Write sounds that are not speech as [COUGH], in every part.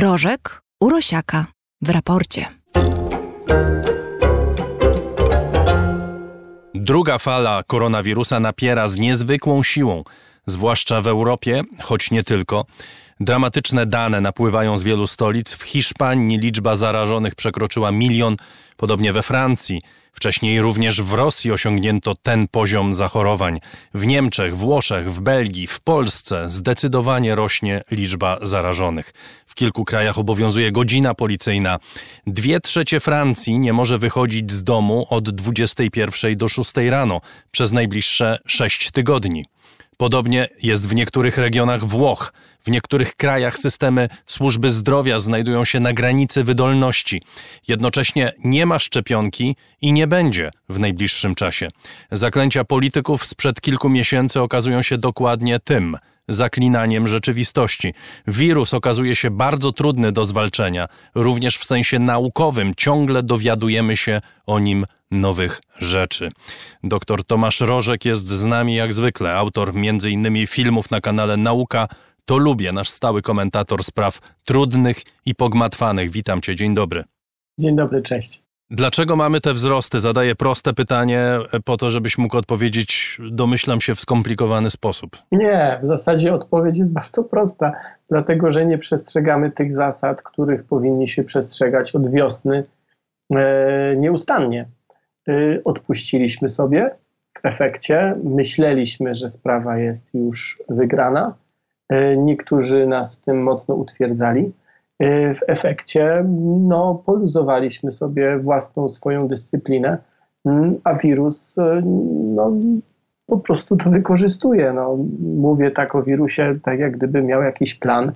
Rożek Urosiaka w raporcie. Druga fala koronawirusa napiera z niezwykłą siłą, zwłaszcza w Europie, choć nie tylko. Dramatyczne dane napływają z wielu stolic. W Hiszpanii liczba zarażonych przekroczyła milion, podobnie we Francji. Wcześniej również w Rosji osiągnięto ten poziom zachorowań. W Niemczech, Włoszech, w Belgii, w Polsce zdecydowanie rośnie liczba zarażonych. W kilku krajach obowiązuje godzina policyjna. Dwie trzecie Francji nie może wychodzić z domu od 21 do 6 rano przez najbliższe 6 tygodni. Podobnie jest w niektórych regionach Włoch. W niektórych krajach systemy służby zdrowia znajdują się na granicy wydolności. Jednocześnie nie ma szczepionki i nie będzie w najbliższym czasie. Zaklęcia polityków sprzed kilku miesięcy okazują się dokładnie tym zaklinaniem rzeczywistości. Wirus okazuje się bardzo trudny do zwalczenia, również w sensie naukowym. Ciągle dowiadujemy się o nim nowych rzeczy. Dr Tomasz Rożek jest z nami jak zwykle, autor m.in. filmów na kanale Nauka to lubię, nasz stały komentator spraw trudnych i pogmatwanych. Witam cię, dzień dobry. Dzień dobry, cześć. Dlaczego mamy te wzrosty? Zadaję proste pytanie po to, żebyś mógł odpowiedzieć, domyślam się, w skomplikowany sposób. Nie, w zasadzie odpowiedź jest bardzo prosta. Dlatego, że nie przestrzegamy tych zasad, których powinni się przestrzegać od wiosny e, nieustannie. E, odpuściliśmy sobie. W efekcie myśleliśmy, że sprawa jest już wygrana E, niektórzy nas w tym mocno utwierdzali. E, w efekcie no, poluzowaliśmy sobie własną swoją dyscyplinę, mm, a wirus no, po prostu to wykorzystuje. No, mówię tak o wirusie, tak jak gdyby miał jakiś plan.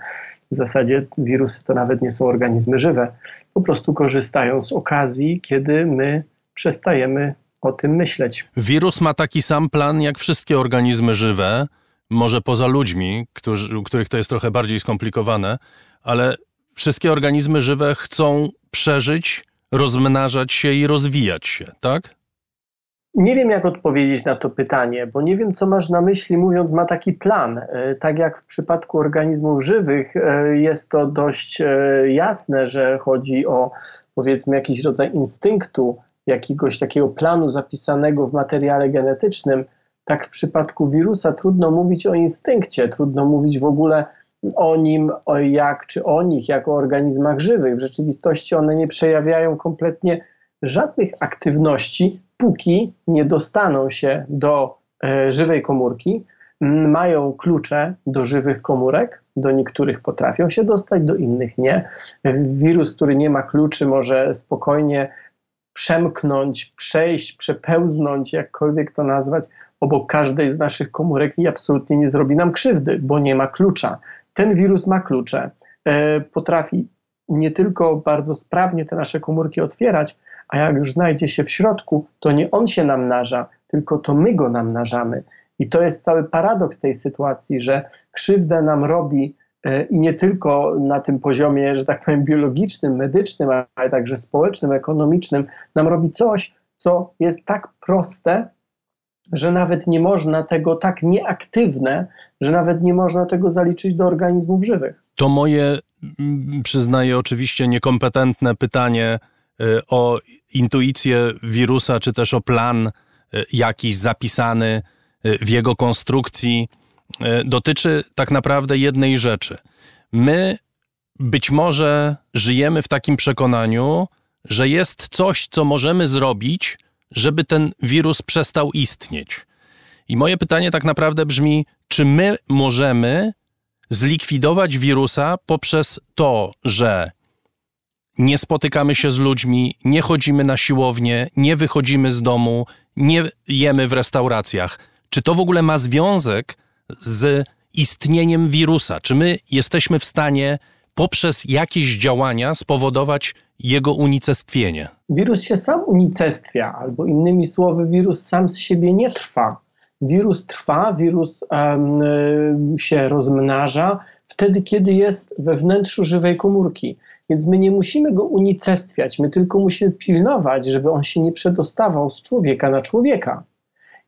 W zasadzie wirusy to nawet nie są organizmy żywe. Po prostu korzystają z okazji, kiedy my przestajemy o tym myśleć. Wirus ma taki sam plan jak wszystkie organizmy żywe może poza ludźmi, którzy, u których to jest trochę bardziej skomplikowane, ale wszystkie organizmy żywe chcą przeżyć, rozmnażać się i rozwijać się, tak? Nie wiem, jak odpowiedzieć na to pytanie, bo nie wiem, co masz na myśli, mówiąc, ma taki plan. E, tak jak w przypadku organizmów żywych, e, jest to dość e, jasne, że chodzi o powiedzmy jakiś rodzaj instynktu, jakiegoś takiego planu zapisanego w materiale genetycznym tak w przypadku wirusa trudno mówić o instynkcie, trudno mówić w ogóle o nim, o jak czy o nich jako o organizmach żywych. W rzeczywistości one nie przejawiają kompletnie żadnych aktywności, póki nie dostaną się do e, żywej komórki. Mają klucze do żywych komórek, do niektórych potrafią się dostać, do innych nie. Wirus, który nie ma kluczy, może spokojnie przemknąć, przejść, przepełznąć, jakkolwiek to nazwać, obok każdej z naszych komórek i absolutnie nie zrobi nam krzywdy, bo nie ma klucza. Ten wirus ma klucze. E, potrafi nie tylko bardzo sprawnie te nasze komórki otwierać, a jak już znajdzie się w środku, to nie on się namnaża, tylko to my go namnażamy. I to jest cały paradoks tej sytuacji, że krzywdę nam robi i nie tylko na tym poziomie, że tak powiem, biologicznym, medycznym, ale także społecznym, ekonomicznym, nam robi coś, co jest tak proste, że nawet nie można tego tak nieaktywne, że nawet nie można tego zaliczyć do organizmów żywych. To moje, mm, przyznaję oczywiście, niekompetentne pytanie y, o intuicję wirusa, czy też o plan y, jakiś zapisany w jego konstrukcji, dotyczy tak naprawdę jednej rzeczy. My być może żyjemy w takim przekonaniu, że jest coś, co możemy zrobić, żeby ten wirus przestał istnieć. I moje pytanie tak naprawdę brzmi: czy my możemy zlikwidować wirusa poprzez to, że nie spotykamy się z ludźmi, nie chodzimy na siłownię, nie wychodzimy z domu, nie jemy w restauracjach? Czy to w ogóle ma związek z istnieniem wirusa? Czy my jesteśmy w stanie poprzez jakieś działania spowodować jego unicestwienie? Wirus się sam unicestwia, albo innymi słowy, wirus sam z siebie nie trwa. Wirus trwa, wirus um, się rozmnaża wtedy, kiedy jest we wnętrzu żywej komórki. Więc my nie musimy go unicestwiać, my tylko musimy pilnować, żeby on się nie przedostawał z człowieka na człowieka.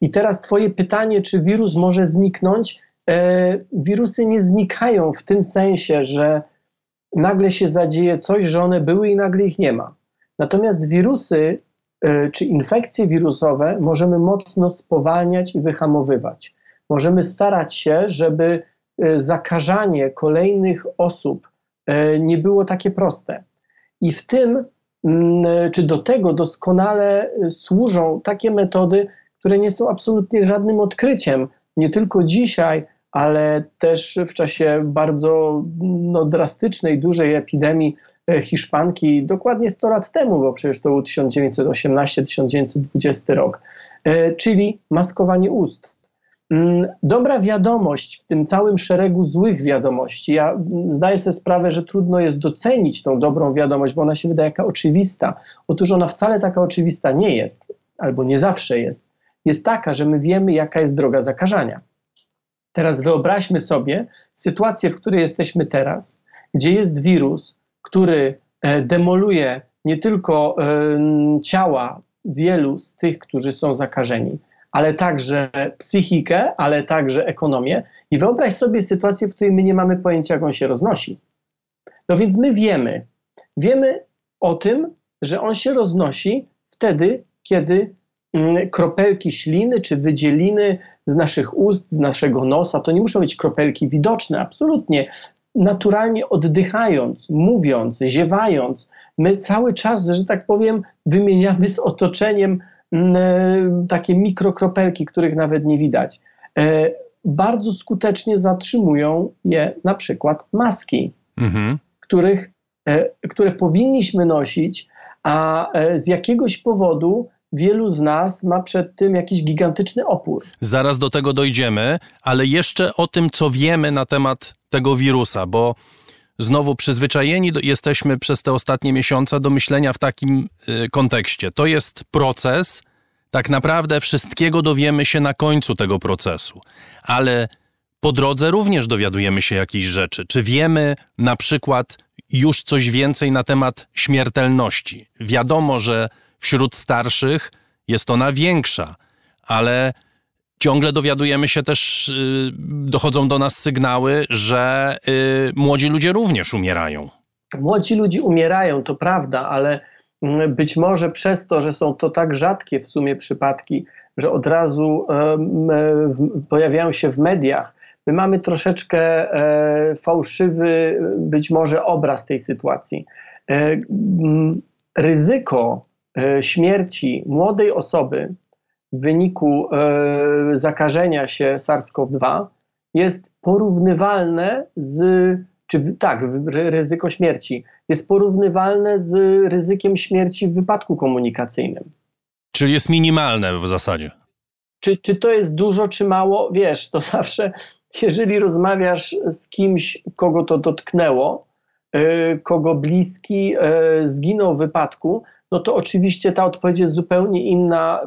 I teraz Twoje pytanie, czy wirus może zniknąć? E, wirusy nie znikają w tym sensie, że nagle się zadzieje coś, że one były i nagle ich nie ma. Natomiast wirusy e, czy infekcje wirusowe możemy mocno spowalniać i wyhamowywać. Możemy starać się, żeby e, zakażanie kolejnych osób e, nie było takie proste. I w tym, mm, czy do tego doskonale służą takie metody, które nie są absolutnie żadnym odkryciem, nie tylko dzisiaj, ale też w czasie bardzo no, drastycznej, dużej epidemii e, hiszpanki, dokładnie 100 lat temu, bo przecież to był 1918-1920 rok, e, czyli maskowanie ust. Mm, dobra wiadomość w tym całym szeregu złych wiadomości. Ja mm, zdaję sobie sprawę, że trudno jest docenić tą dobrą wiadomość, bo ona się wydaje jaka oczywista. Otóż ona wcale taka oczywista nie jest, albo nie zawsze jest. Jest taka, że my wiemy, jaka jest droga zakażania. Teraz wyobraźmy sobie sytuację, w której jesteśmy teraz, gdzie jest wirus, który e, demoluje nie tylko e, ciała wielu z tych, którzy są zakażeni, ale także psychikę, ale także ekonomię. I wyobraź sobie sytuację, w której my nie mamy pojęcia, jak on się roznosi. No więc my wiemy, wiemy o tym, że on się roznosi wtedy, kiedy kropelki śliny czy wydzieliny z naszych ust, z naszego nosa. To nie muszą być kropelki widoczne, absolutnie. Naturalnie oddychając, mówiąc, ziewając, my cały czas, że tak powiem, wymieniamy z otoczeniem mm, e, takie mikrokropelki, których nawet nie widać. E, bardzo skutecznie zatrzymują je na przykład maski, mhm. których, e, które powinniśmy nosić, a z jakiegoś powodu wielu z nas ma przed tym jakiś gigantyczny opór. Zaraz do tego dojdziemy, ale jeszcze o tym, co wiemy na temat tego wirusa, bo znowu przyzwyczajeni jesteśmy przez te ostatnie miesiące do myślenia w takim y, kontekście. To jest proces, tak naprawdę wszystkiego dowiemy się na końcu tego procesu, ale po drodze również dowiadujemy się jakichś rzeczy. Czy wiemy na przykład już coś więcej na temat śmiertelności? Wiadomo, że Wśród starszych jest ona większa, ale ciągle dowiadujemy się też, y, dochodzą do nas sygnały, że y, młodzi ludzie również umierają. Młodzi ludzie umierają, to prawda, ale mm, być może przez to, że są to tak rzadkie w sumie przypadki, że od razu pojawiają się w mediach, my mamy troszeczkę e, fałszywy być może obraz tej sytuacji. E, ryzyko E, śmierci młodej osoby w wyniku e, zakażenia się SARS-CoV-2 jest porównywalne z, czy tak, ryzyko śmierci jest porównywalne z ryzykiem śmierci w wypadku komunikacyjnym. Czyli jest minimalne w zasadzie. Czy, czy to jest dużo, czy mało? Wiesz, to [LAUGHS] zawsze, jeżeli rozmawiasz z kimś, kogo to dotknęło, e, kogo bliski zginął w wypadku, no to oczywiście ta odpowiedź jest zupełnie inna,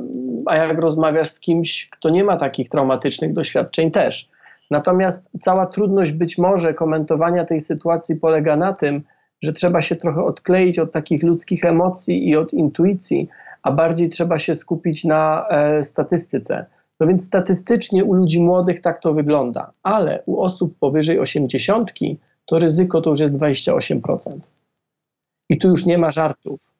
a jak rozmawiasz z kimś, kto nie ma takich traumatycznych doświadczeń też. Natomiast cała trudność być może komentowania tej sytuacji polega na tym, że trzeba się trochę odkleić od takich ludzkich emocji i od intuicji, a bardziej trzeba się skupić na e, statystyce. No więc statystycznie u ludzi młodych tak to wygląda, ale u osób powyżej 80 to ryzyko to już jest 28%. I tu już nie ma żartów.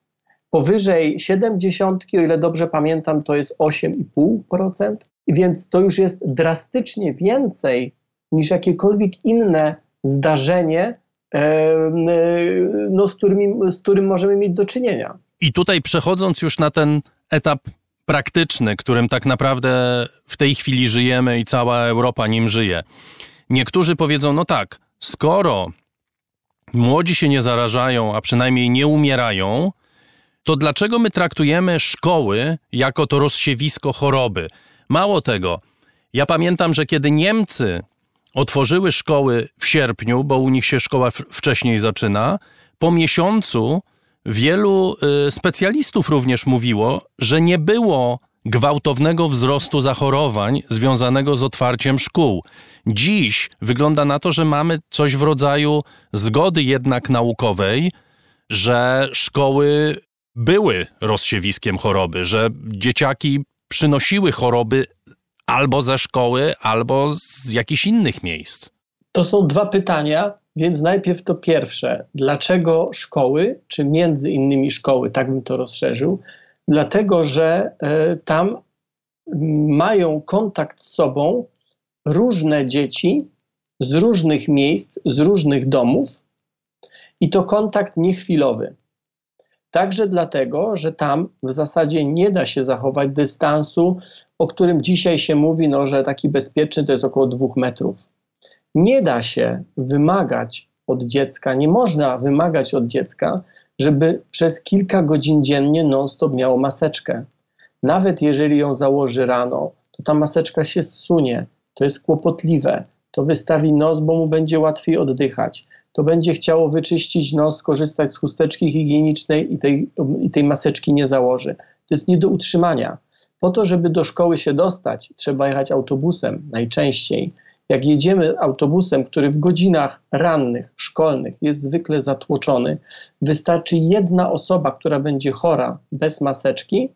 Powyżej 70, o ile dobrze pamiętam, to jest 8,5%, więc to już jest drastycznie więcej niż jakiekolwiek inne zdarzenie, no, z, którymi, z którym możemy mieć do czynienia. I tutaj przechodząc już na ten etap praktyczny, którym tak naprawdę w tej chwili żyjemy i cała Europa nim żyje. Niektórzy powiedzą, no tak, skoro młodzi się nie zarażają, a przynajmniej nie umierają, to dlaczego my traktujemy szkoły jako to rozsiewisko choroby? Mało tego, ja pamiętam, że kiedy Niemcy otworzyły szkoły w sierpniu, bo u nich się szkoła wcześniej zaczyna, po miesiącu wielu y, specjalistów również mówiło, że nie było gwałtownego wzrostu zachorowań związanego z otwarciem szkół. Dziś wygląda na to, że mamy coś w rodzaju zgody jednak naukowej, że szkoły były rozsiewiskiem choroby, że dzieciaki przynosiły choroby albo ze szkoły, albo z jakichś innych miejsc? To są dwa pytania Więc najpierw to pierwsze, dlaczego szkoły, czy między innymi szkoły, tak bym to rozszerzył, dlatego że e, tam mają kontakt z sobą różne dzieci z różnych miejsc, z różnych domów i to kontakt niechwilowy. Także dlatego, że tam w zasadzie nie da się zachować dystansu, o którym dzisiaj się mówi, no, że taki bezpieczny to jest około dwóch metrów. Nie da się wymagać od dziecka, nie można wymagać od dziecka, żeby przez kilka godzin dziennie non-stop miało maseczkę. Nawet jeżeli ją założy rano, to ta maseczka się zsunie, to jest kłopotliwe, to wystawi nos, bo mu będzie łatwiej oddychać to będzie chciało wyczyścić nos, skorzystać z chusteczki higienicznej i tej, i tej maseczki nie założy. To jest nie do utrzymania. Po to, żeby do szkoły się dostać, trzeba jechać autobusem najczęściej. Jak jedziemy autobusem, który w godzinach rannych, szkolnych jest zwykle zatłoczony, wystarczy jedna osoba, która będzie chora bez maseczki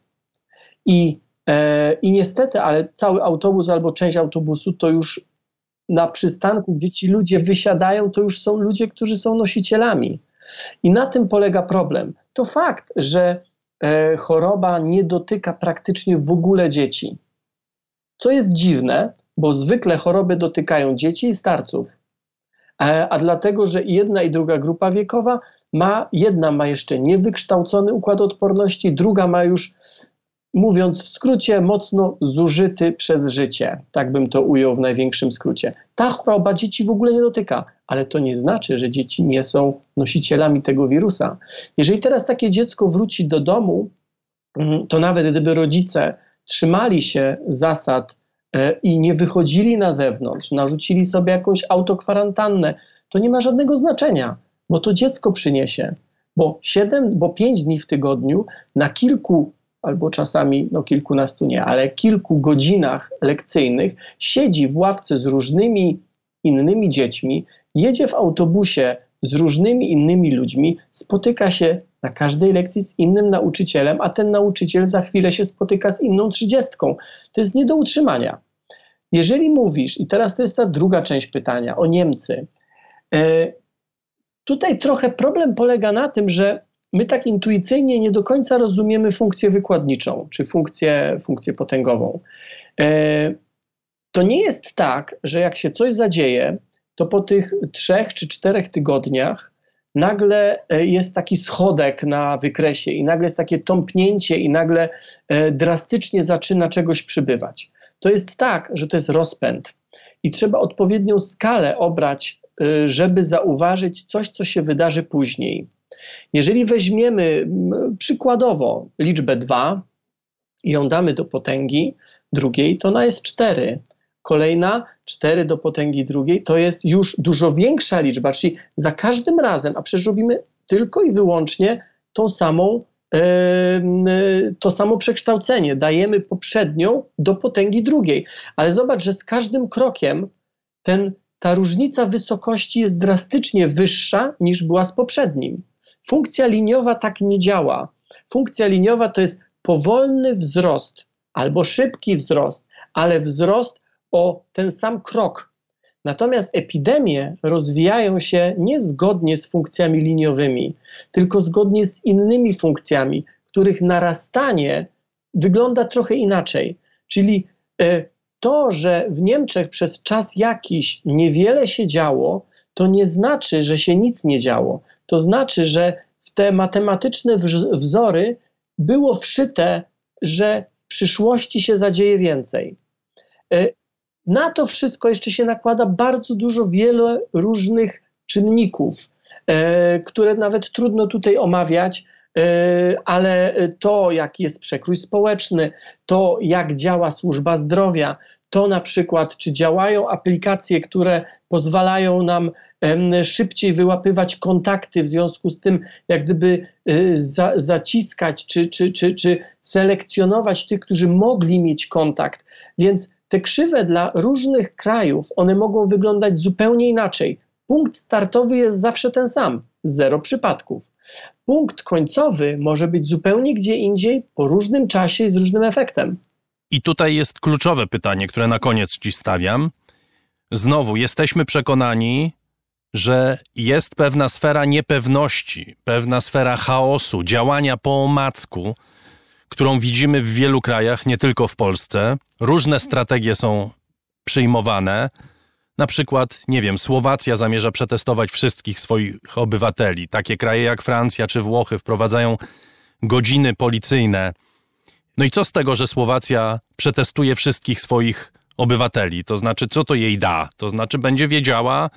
i, e, i niestety, ale cały autobus albo część autobusu to już na przystanku, gdzie ci ludzie wysiadają, to już są ludzie, którzy są nosicielami. I na tym polega problem. To fakt, że e, choroba nie dotyka praktycznie w ogóle dzieci. Co jest dziwne, bo zwykle choroby dotykają dzieci i starców. E, a dlatego, że jedna i druga grupa wiekowa ma, jedna ma jeszcze niewykształcony układ odporności, druga ma już mówiąc w skrócie, mocno zużyty przez życie. Tak bym to ujął w największym skrócie. Ta choroba dzieci w ogóle nie dotyka, ale to nie znaczy, że dzieci nie są nosicielami tego wirusa. Jeżeli teraz takie dziecko wróci do domu, mm, to nawet gdyby rodzice trzymali się zasad e, i nie wychodzili na zewnątrz, narzucili sobie jakąś autokwarantannę, to nie ma żadnego znaczenia, bo to dziecko przyniesie. Bo 7, bo 5 dni w tygodniu na kilku albo czasami no, kilkunastu nie, ale kilku godzinach lekcyjnych siedzi w ławce z różnymi innymi dziećmi, jedzie w autobusie z różnymi innymi ludźmi, spotyka się na każdej lekcji z innym nauczycielem, a ten nauczyciel za chwilę się spotyka z inną trzydziestką. To jest nie do utrzymania. Jeżeli mówisz, i teraz to jest ta druga część pytania o Niemcy, e, tutaj trochę problem polega na tym, że my tak intuicyjnie nie do końca rozumiemy funkcję wykładniczą czy funkcję, funkcję potęgową. E, to nie jest tak, że jak się coś zadzieje, to po tych trzech czy czterech tygodniach nagle e, jest taki schodek na wykresie i nagle jest takie tąpnięcie i nagle e, drastycznie zaczyna czegoś przybywać. To jest tak, że to jest rozpęd i trzeba odpowiednią skalę obrać, żeby zauważyć coś, co się wydarzy później. Jeżeli weźmiemy przykładowo liczbę 2 i ją damy do potęgi drugiej, to ona jest 4. Kolejna 4 do potęgi drugiej to jest już dużo większa liczba, czyli za każdym razem, a przecież robimy tylko i wyłącznie tą samą, to samo przekształcenie. Dajemy poprzednią do potęgi drugiej. Ale zobacz, że z każdym krokiem ten, ta różnica wysokości jest drastycznie wyższa niż była z poprzednim. Funkcja liniowa tak nie działa. Funkcja liniowa to jest powolny wzrost albo szybki wzrost, ale wzrost o ten sam krok. Natomiast epidemie rozwijają się nie zgodnie z funkcjami liniowymi, tylko zgodnie z innymi funkcjami, których narastanie wygląda trochę inaczej. Czyli e, to, że w Niemczech przez czas jakiś niewiele się działo, to nie znaczy, że się nic nie działo. To znaczy, że w te matematyczne wzory było wszyte, że w przyszłości się zadzieje więcej. E, na to wszystko jeszcze się nakłada bardzo dużo, wiele różnych czynników, e, które nawet trudno tutaj omawiać, e, ale to, jaki jest przekrój społeczny, to, jak działa służba zdrowia, to na przykład, czy działają aplikacje, które pozwalają nam szybciej wyłapywać kontakty, w związku z tym, jak gdyby y, za, zaciskać czy, czy, czy, czy selekcjonować tych, którzy mogli mieć kontakt. Więc te krzywe dla różnych krajów, one mogą wyglądać zupełnie inaczej. Punkt startowy jest zawsze ten sam zero przypadków. Punkt końcowy może być zupełnie gdzie indziej, po różnym czasie i z różnym efektem. I tutaj jest kluczowe pytanie, które na koniec ci stawiam. Znowu, jesteśmy przekonani, że jest pewna sfera niepewności, pewna sfera chaosu, działania po omacku, którą widzimy w wielu krajach, nie tylko w Polsce. Różne strategie są przyjmowane. Na przykład, nie wiem, Słowacja zamierza przetestować wszystkich swoich obywateli. Takie kraje jak Francja czy Włochy wprowadzają godziny policyjne. No i co z tego, że Słowacja przetestuje wszystkich swoich obywateli? To znaczy, co to jej da? To znaczy, będzie wiedziała,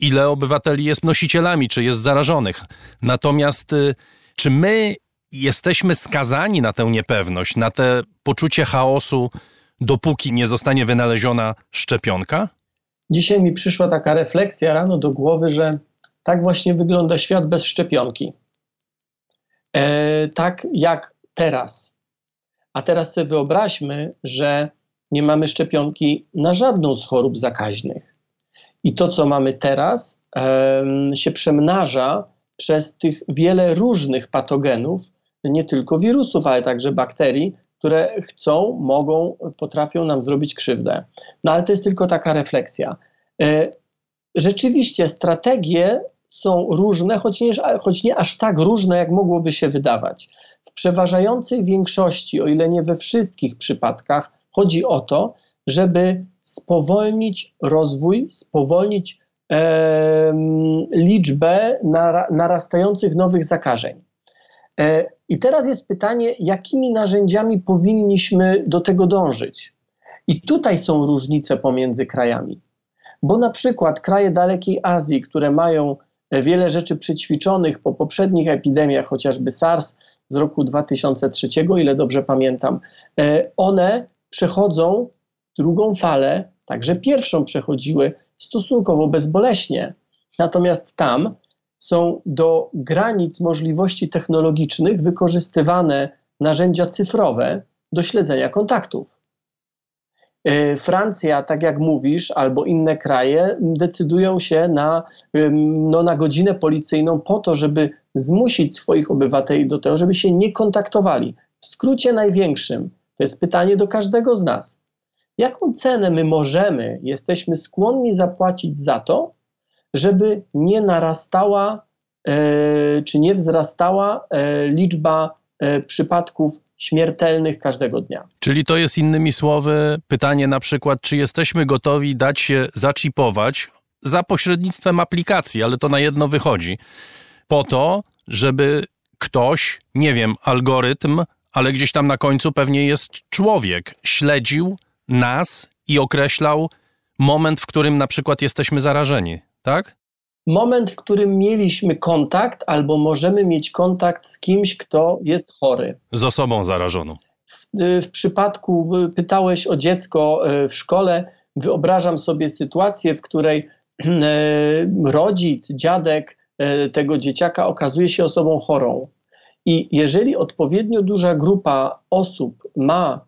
ile obywateli jest nosicielami, czy jest zarażonych. Natomiast, y, czy my jesteśmy skazani na tę niepewność, na te poczucie chaosu, dopóki nie zostanie wynaleziona szczepionka? Dzisiaj mi przyszła taka refleksja rano do głowy, że tak właśnie wygląda świat bez szczepionki. E, tak jak teraz. A teraz sobie wyobraźmy, że nie mamy szczepionki na żadną z chorób zakaźnych. I to, co mamy teraz, się przemnaża przez tych wiele różnych patogenów, nie tylko wirusów, ale także bakterii, które chcą, mogą, potrafią nam zrobić krzywdę. No ale to jest tylko taka refleksja. E, rzeczywiście strategie są różne, choć nie, choć nie aż tak różne, jak mogłoby się wydawać. W przeważającej większości, o ile nie we wszystkich przypadkach, chodzi o to, żeby spowolnić rozwój, spowolnić e, liczbę narastających nowych zakażeń. E, I teraz jest pytanie, jakimi narzędziami powinniśmy do tego dążyć? I tutaj są różnice pomiędzy krajami. Bo na przykład kraje dalekiej Azji, które mają wiele rzeczy przećwiczonych po poprzednich epidemiach, chociażby SARS z roku 2003, ile dobrze pamiętam, e, one przechodzą drugą falę, także pierwszą przechodziły stosunkowo bezboleśnie. Natomiast tam są do granic możliwości technologicznych wykorzystywane narzędzia cyfrowe do śledzenia kontaktów. E, Francja, tak jak mówisz, albo inne kraje decydują się na, no, na godzinę policyjną po to, żeby zmusić swoich obywateli do tego, żeby się nie kontaktowali. W skrócie największym, to jest pytanie do każdego z nas. Jaką cenę my możemy, jesteśmy skłonni zapłacić za to, żeby nie narastała e, czy nie wzrastała e, liczba przypadków śmiertelnych każdego dnia. Czyli to jest innymi słowy pytanie na przykład, czy jesteśmy gotowi dać się zaczipować za pośrednictwem aplikacji, ale to na jedno wychodzi, po to, żeby ktoś, nie wiem, algorytm, ale gdzieś tam na końcu pewnie jest człowiek, śledził nas i określał moment, w którym na przykład jesteśmy zarażeni tak? Moment, w którym mieliśmy kontakt, albo możemy mieć kontakt z kimś, kto jest chory. Z osobą zarażoną. W, w przypadku, pytałeś o dziecko e, w szkole, wyobrażam sobie sytuację, w której rodzic, dziadek tego dzieciaka okazuje się osobą chorą. I jeżeli odpowiednio duża grupa osób ma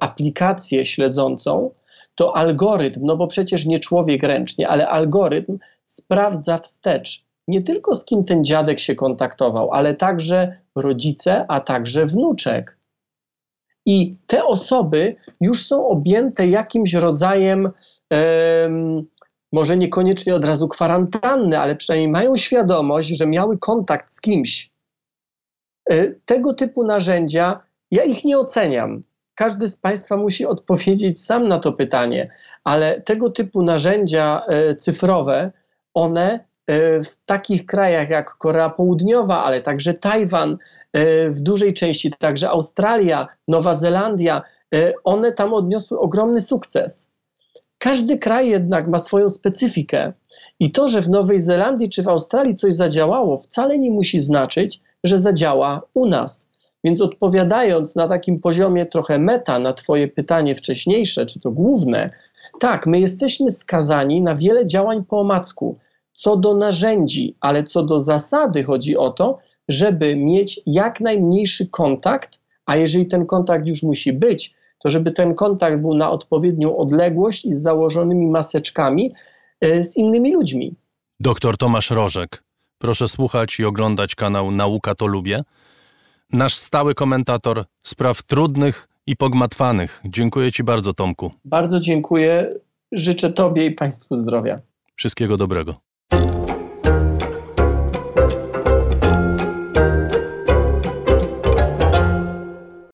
aplikację śledzącą, to algorytm, no bo przecież nie człowiek ręcznie, ale algorytm sprawdza wstecz nie tylko z kim ten dziadek się kontaktował, ale także rodzice, a także wnuczek. I te osoby już są objęte jakimś rodzajem, może niekoniecznie od razu kwarantanny, ale przynajmniej mają świadomość, że miały kontakt z kimś. E, tego typu narzędzia, ja ich nie oceniam każdy z Państwa musi odpowiedzieć sam na to pytanie, ale tego typu narzędzia e, cyfrowe, one e, w takich krajach jak Korea Południowa, ale także Tajwan, e, w dużej części także Australia, Nowa Zelandia, one tam odniosły ogromny sukces. Każdy kraj jednak ma swoją specyfikę. I to, że w Nowej Zelandii czy w Australii coś zadziałało, wcale nie musi znaczyć, że zadziała u nas. Więc odpowiadając na takim poziomie trochę meta na Twoje pytanie wcześniejsze, czy to główne, tak, my jesteśmy skazani na wiele działań po omacku. Co do narzędzi, ale co do zasady chodzi o to, żeby mieć jak najmniejszy kontakt, a jeżeli ten kontakt już musi być, to żeby ten kontakt był na odpowiednią odległość i z założonymi maseczkami e, z innymi ludźmi. Doktor Tomasz Rożek. Proszę słuchać i oglądać kanał Nauka to Lubię nasz stały komentator spraw trudnych i pogmatwanych. Dziękuję Ci bardzo, Tomku. Bardzo dziękuję. Życzę Tobie i Państwu zdrowia. Wszystkiego dobrego.